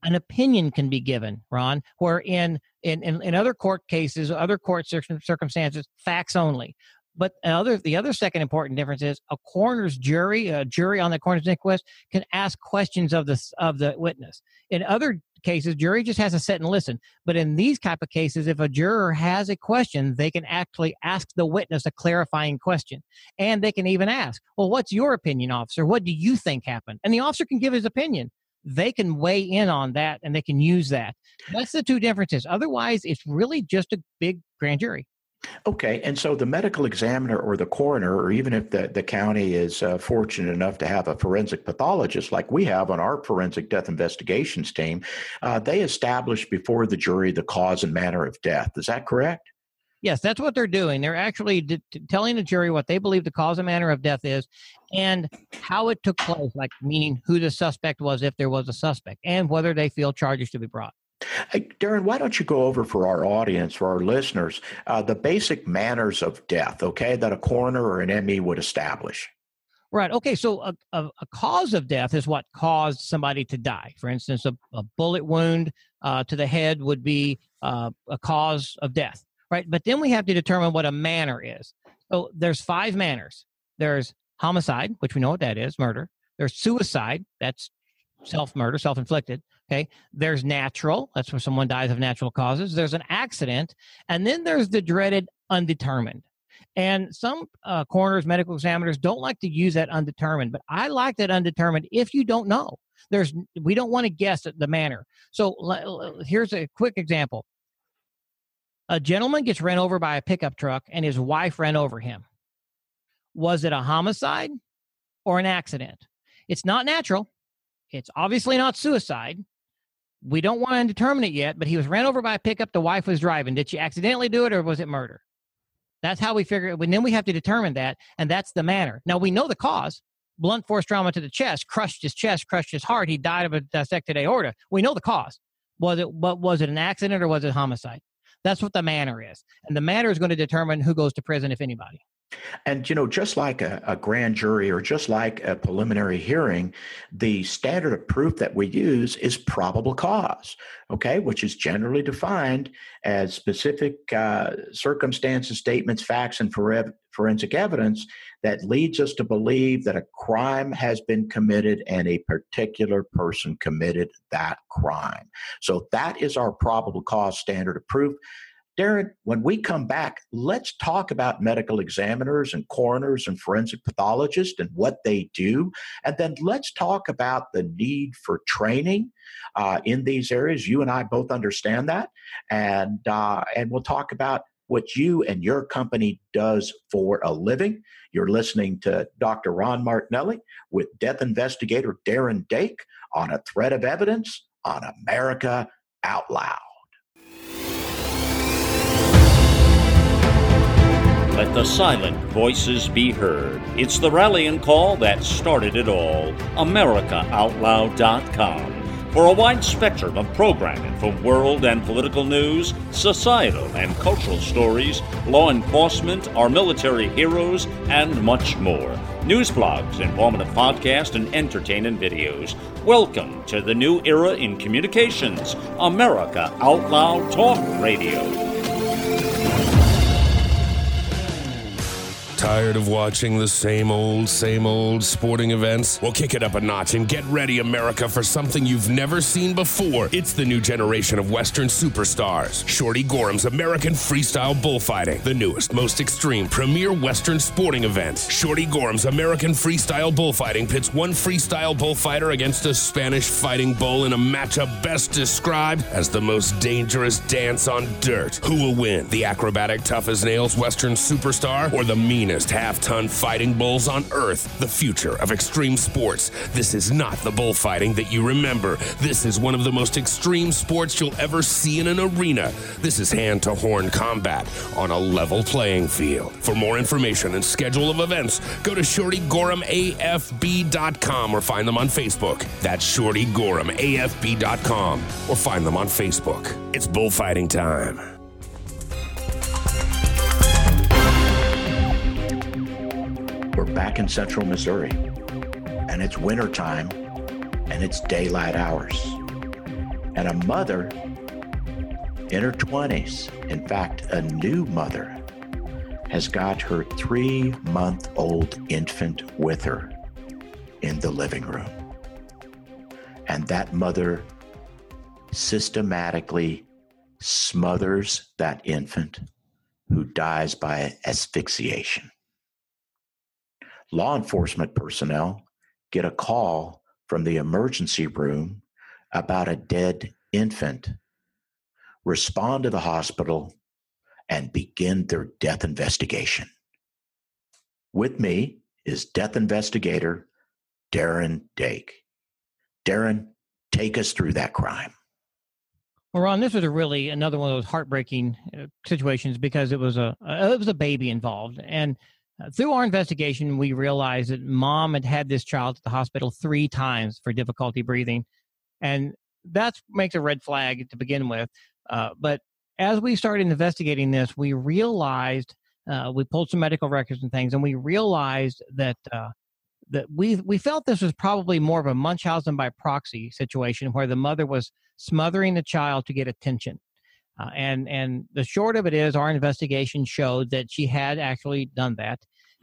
[SPEAKER 3] an opinion can be given, Ron, where in in, in, in other court cases, other court circumstances, facts only. But other the other second important difference is a coroner's jury, a jury on the coroner's inquest, can ask questions of the of the witness. In other cases, jury just has to sit and listen. But in these type of cases, if a juror has a question, they can actually ask the witness a clarifying question, and they can even ask, "Well, what's your opinion, officer? What do you think happened?" And the officer can give his opinion they can weigh in on that and they can use that. That's the two differences. Otherwise, it's really just a big grand jury.
[SPEAKER 1] Okay, and so the medical examiner or the coroner, or even if the, the county is uh, fortunate enough to have a forensic pathologist like we have on our forensic death investigations team, uh, they establish before the jury the cause and manner of death. Is that correct?
[SPEAKER 3] Yes, that's what they're doing. They're actually d- telling the jury what they believe the cause and manner of death is and how it took place, like meaning who the suspect was if there was a suspect and whether they feel charges to be brought.
[SPEAKER 1] Hey, Darren, why don't you go over for our audience, for our listeners, uh, the basic manners of death, okay, that a coroner or an ME would establish?
[SPEAKER 3] Right. Okay. So a, a, a, cause of death is what caused somebody to die. For instance, a, a bullet wound uh, to the head would be uh, a cause of death right? But then we have to determine what a manner is. So there's five manners. There's homicide, which we know what that is, murder. There's suicide, that's self-murder, self-inflicted. Okay. There's natural, that's where someone dies of natural causes. There's an accident, and then there's the dreaded undetermined. And some uh, coroners, medical examiners don't like to use that undetermined, but I like that undetermined if you don't know. There's we don't want to guess at the manner. So here's a quick example a gentleman gets ran over by a pickup truck and his wife ran over him. Was it a homicide or an accident? It's not natural. It's obviously not suicide. We don't want to determine it yet, but he was ran over by a pickup. The wife was driving. Did she accidentally do it or was it murder? That's how we figure it. And then we have to determine that, and that's the manner. Now we know the cause. Blunt force trauma to the chest, crushed his chest, crushed his heart. He died of a dissected aorta. We know the cause. Was it? What was it? An accident or was it homicide? That's what the manner is. And the manner is going to determine who goes to prison, if anybody.
[SPEAKER 1] And, you know, just like a, a, grand jury or just like a preliminary hearing, the standard of proof that we use is probable cause, okay, which is generally defined as specific uh, circumstances, statements, facts, and forensic evidence that leads us to believe that a crime has been committed and a particular person committed that crime. So that is our probable cause standard of proof. Darren, when we come back, let's talk about medical examiners and coroners and forensic pathologists and what they do. And then let's talk about the need for training uh, in these areas. You and I both understand that. And, uh, and we'll talk about what you and your company does for a living. You're listening to Dr. Ron Martinelli with death investigator Darren Dake on a thread of evidence on America Out Loud.
[SPEAKER 5] Let the silent voices be heard. It's the rallying call that started it all. AmericaOutloud.com. For a wide spectrum of programming from world and political news, societal and cultural stories, law enforcement, our military heroes, and much more. News blogs, informative podcasts, and entertaining videos. Welcome to the new era in communications, America Out Loud Talk Radio.
[SPEAKER 6] Tired of watching the same old, same old sporting events? Well, kick it up a notch and get ready, America, for something you've never seen before. It's the new generation of Western superstars. Shorty Gorham's American Freestyle Bullfighting, the newest, most extreme, premier Western sporting event. Shorty Gorham's American Freestyle Bullfighting pits one freestyle bullfighter against a Spanish fighting bull in a matchup best described as the most dangerous dance on dirt. Who will win? The acrobatic, tough as nails Western superstar or the meanest? half ton fighting bulls on earth, the future of extreme sports. This is not the bullfighting that you remember. This is one of the most extreme sports you'll ever see in an arena. This is hand to horn combat on a level playing field. For more information and schedule of events, go to ShortyGorhamAFB.com or find them on Facebook. That's ShortyGorhamAFB.com or find them on Facebook. It's bullfighting time.
[SPEAKER 1] Back in central Missouri, and it's wintertime, and it's daylight hours. And a mother in her 20s, in fact, a new mother, has got her three month old infant with her in the living room. And that mother systematically smothers that infant who dies by asphyxiation law enforcement personnel get a call from the emergency room about a dead infant, respond to the hospital, and begin their death investigation. With me is death investigator Darren Dake. Darren, take us through that crime.
[SPEAKER 3] Well, Ron, this was a really another one of those heartbreaking uh, situations because it was a it was a baby involved, and uh, through our investigation, we realized that mom had had this child at the hospital three times for difficulty breathing. And that makes a red flag to begin with. Uh, but as we started investigating this, we realized uh, we pulled some medical records and things, and we realized that uh, that we we felt this was probably more of a Munchausen by proxy situation where the mother was smothering the child to get attention. Uh, and and the short of it is, our investigation showed that she had actually done that.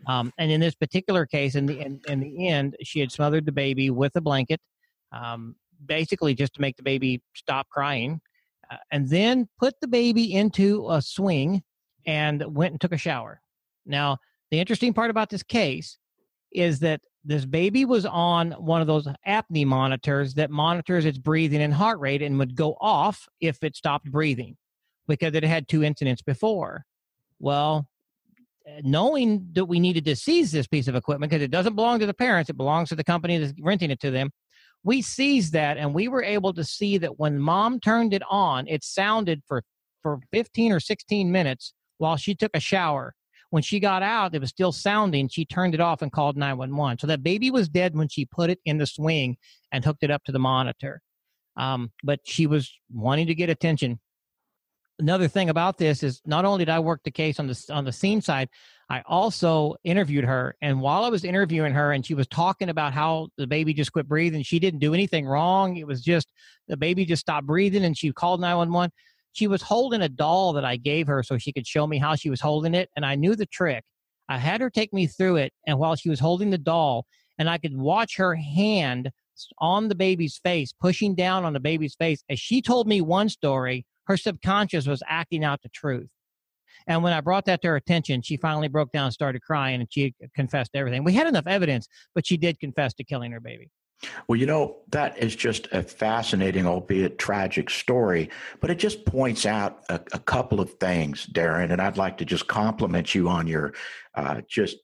[SPEAKER 3] Um, and in this particular case, in the in, in, the end, she had smothered the baby with a blanket, um, basically just to make the baby stop crying, uh, and then put the baby into a swing and went and took a shower. Now, the interesting part about this case is that this baby was on one of those apnea monitors that monitors its breathing and heart rate and would go off if it stopped breathing because it had two incidents before. Well, knowing that we needed to seize this piece of equipment because it doesn't belong to the parents, it belongs to the company that's renting it to them. We seized that and we were able to see that when mom turned it on, it sounded for, for 15 or 16 minutes while she took a shower. When she got out, it was still sounding. She turned it off and called 911. So that baby was dead when she put it in the swing and hooked it up to the monitor. Um, but she was wanting to get attention another thing about this is not only did I work the case on the on the scene side, I also interviewed her. And while I was interviewing her, and she was talking about how the baby just quit breathing, she didn't do anything wrong. It was just the baby just stopped breathing, and she called nine one one. She was holding a doll that I gave her so she could show me how she was holding it, and I knew the trick. I had her take me through it, and while she was holding the doll, and I could watch her hand on the baby's face, pushing down on the baby's face. As she told me one story, her subconscious was acting out the truth. And when I brought that to her attention, she finally broke down and started crying and she confessed everything. We had enough evidence, but she did confess to killing her baby.
[SPEAKER 1] Well, you know, that is just a fascinating, albeit tragic story, but it just points out a, a couple of things, Darren, and I'd like to just compliment you on your uh, just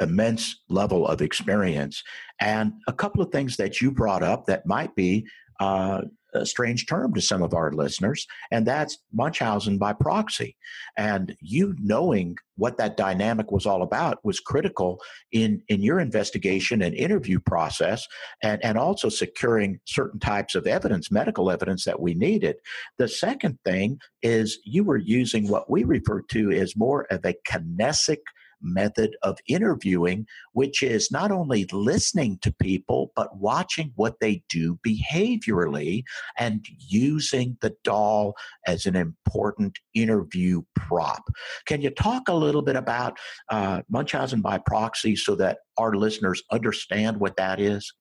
[SPEAKER 1] immense level of experience and a couple of things that you brought up that might be uh, a strange term to some of our listeners, and that's Munchausen by proxy. And you knowing what that dynamic was all about was critical in, in your investigation and interview process, and, and also securing certain types of evidence, medical evidence that we needed. The second thing is you were using what we refer to as more of a kinesic method of interviewing, which is not only listening to people, but watching what they do behaviorally and using the doll as an important interview prop. Can you talk a little bit about uh, Munchausen by proxy so that our listeners understand what that is?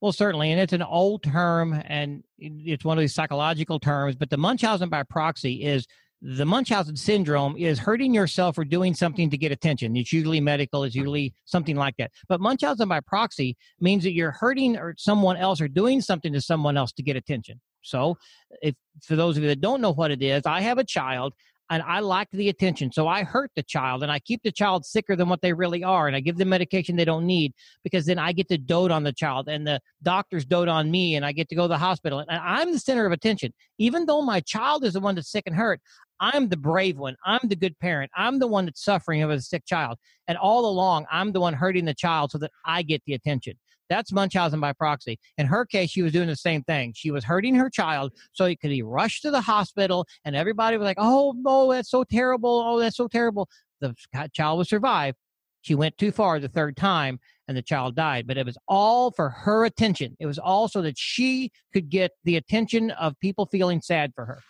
[SPEAKER 3] Well, certainly, and it's an old term, and it's one of these psychological terms. But the Munchausen by proxy is the Munchausen syndrome is hurting yourself or doing something to get attention. It's usually medical, it's usually something like that. But Munchausen by proxy means that you're hurting or someone else or doing something to someone else to get attention. So, if for those of you that don't know what it is, I have a child and I like the attention. So I hurt the child and I keep the child sicker than what they really are. And I give them medication they don't need because then I get to dote on the child and the doctors dote on me and I get to go to the hospital. And I'm the center of attention. Even though my child is the one that's sick and hurt, I'm the brave one. I'm the good parent. I'm the one that's suffering of a sick child. And all along, I'm the one hurting the child so that I get the attention. That's Munchausen by proxy. In her case, she was doing the same thing. She was hurting her child so he could be rushed to the hospital, and everybody was like, "Oh, no, that's so terrible! Oh, that's so terrible!" The child would survive. She went too far the third time, and the child died. But it was all for her attention. It was all so that she could get the attention of people feeling sad for her.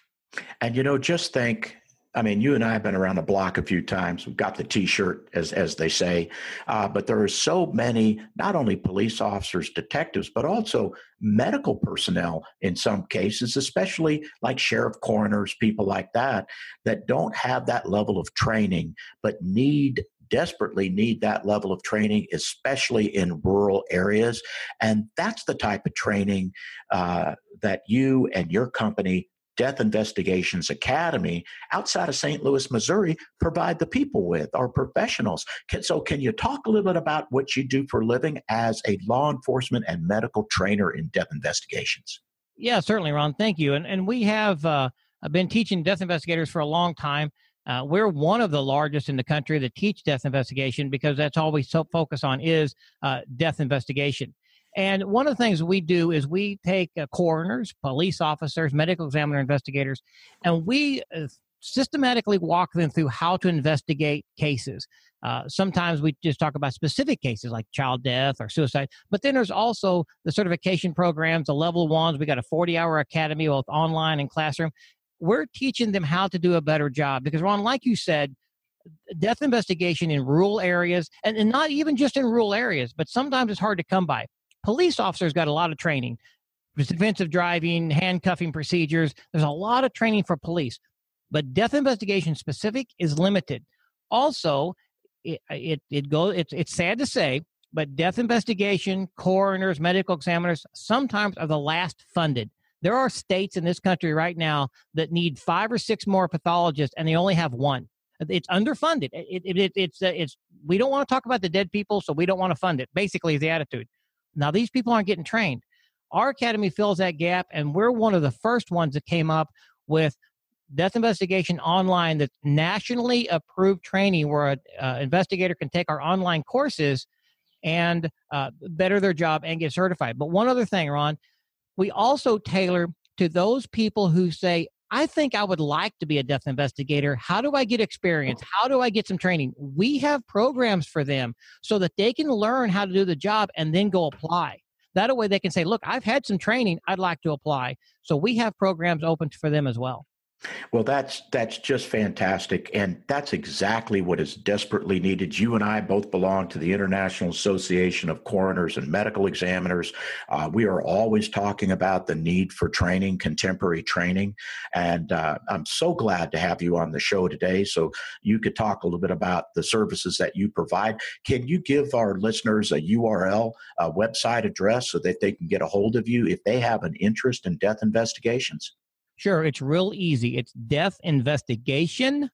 [SPEAKER 1] And you know, just think I mean, you and I have been around the block a few times. We've got the T-shirt, as as they say, uh, but there are so many, not only police officers, detectives, but also medical personnel in some cases, especially like sheriff, coroners, people like that, that don't have that level of training, but need desperately need that level of training, especially in rural areas. And that's the type of training uh, that you and your company Death Investigations Academy outside of St. Louis, Missouri, provide the people with, our professionals. Can, so, can you talk a little bit about what you do for living as a law enforcement and medical trainer in death investigations?
[SPEAKER 3] Yeah, certainly, Ron. Thank you. And and we have uh, been teaching death investigators for a long time. Uh, we're one of the largest in the country that teach death investigation because that's all we so focus on is uh, death investigation. And one of the things we do is we take uh, coroners, police officers, medical examiner investigators, and we uh, systematically walk them through how to investigate cases. Uh, sometimes we just talk about specific cases like child death or suicide, but then there's also the certification programs, the level ones. We got a 40 hour academy, both online and classroom. We're teaching them how to do a better job because, Ron, like you said, death investigation in rural areas, and, and not even just in rural areas, but sometimes it's hard to come by police officers got a lot of training. Defensive driving handcuffing procedures. There's a lot of training for police but death investigation specific is limited. Also it it, it goes it's, it's sad to say but death investigation coroners medical examiners sometimes are the last funded. There are states in this country right now that need five or six more pathologists and they only have one. It's underfunded. It, it, it it's uh, it's we don't want to talk about the dead people so we don't want to fund it basically is the attitude now, these people aren't getting trained. Our academy fills that gap, and we're one of the first ones that came up with death investigation online that's nationally approved training where an uh, investigator can take our online courses and uh, better their job and get certified. But one other thing, Ron, we also tailor to those people who say, I think I would like to be a death investigator. How do I get experience? How do I get some training? We have programs for them so that they can learn how to do the job and then go apply. That way they can say, look, I've had some training. I'd like to apply. So we have programs open for them as well.
[SPEAKER 1] Well, that's that's just fantastic, and that's exactly what is desperately needed. You and I both belong to the International Association of Coroners and Medical Examiners. Uh, we are always talking about the need for training, contemporary training, and uh, I'm so glad to have you on the show today. So you could talk a little bit about the services that you provide. Can you give our listeners a URL, a website address, so that they can get a hold of you if they have an interest in death investigations?
[SPEAKER 3] Sure, it's real easy. It's death investigation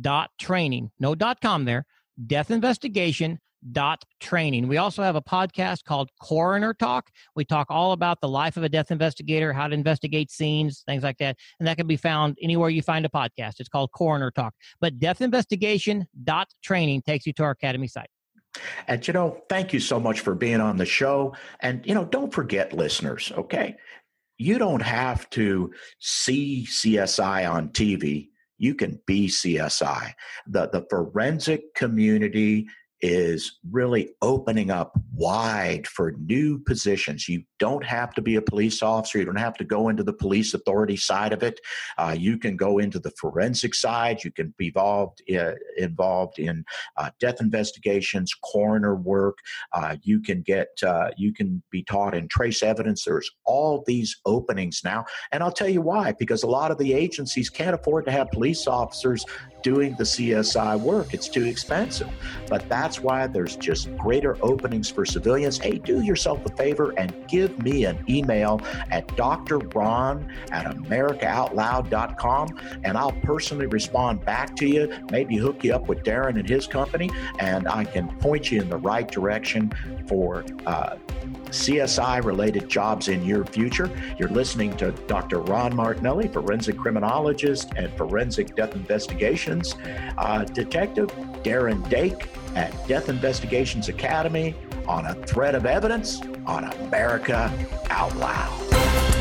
[SPEAKER 3] dot training. No dot com there. Death investigation dot training. We also have a podcast called Coroner Talk. We talk all about the life of a death investigator, how to investigate scenes, things like that. And that can be found anywhere you find a podcast. It's called Coroner Talk. But death investigation dot training takes you to our academy site.
[SPEAKER 1] And you know, thank you so much for being on the show. And you know, don't forget, listeners, okay? You don't have to see CSI on TV. You can be CSI. The the forensic community is really opening up wide for new positions. You don't have to be a police officer. You don't have to go into the police authority side of it. Uh, you can go into the forensic side. You can be involved uh, involved in uh, death investigations, coroner work. Uh, you can get uh, you can be taught in trace evidence. There's all these openings now, and I'll tell you why. Because a lot of the agencies can't afford to have police officers doing the CSI work. It's too expensive. But that's why there's just greater openings for civilians. Hey, do yourself a favor and give me an email at drron at americaoutloud.com and I'll personally respond back to you, maybe hook you up with Darren and his company, and I can point you in the right direction for uh, CSI related jobs in your future. You're listening to Dr. Ron Martinelli, forensic criminologist and forensic death investigations uh, detective, Darren Dake at Death Investigations Academy on a thread of evidence on America Out Loud.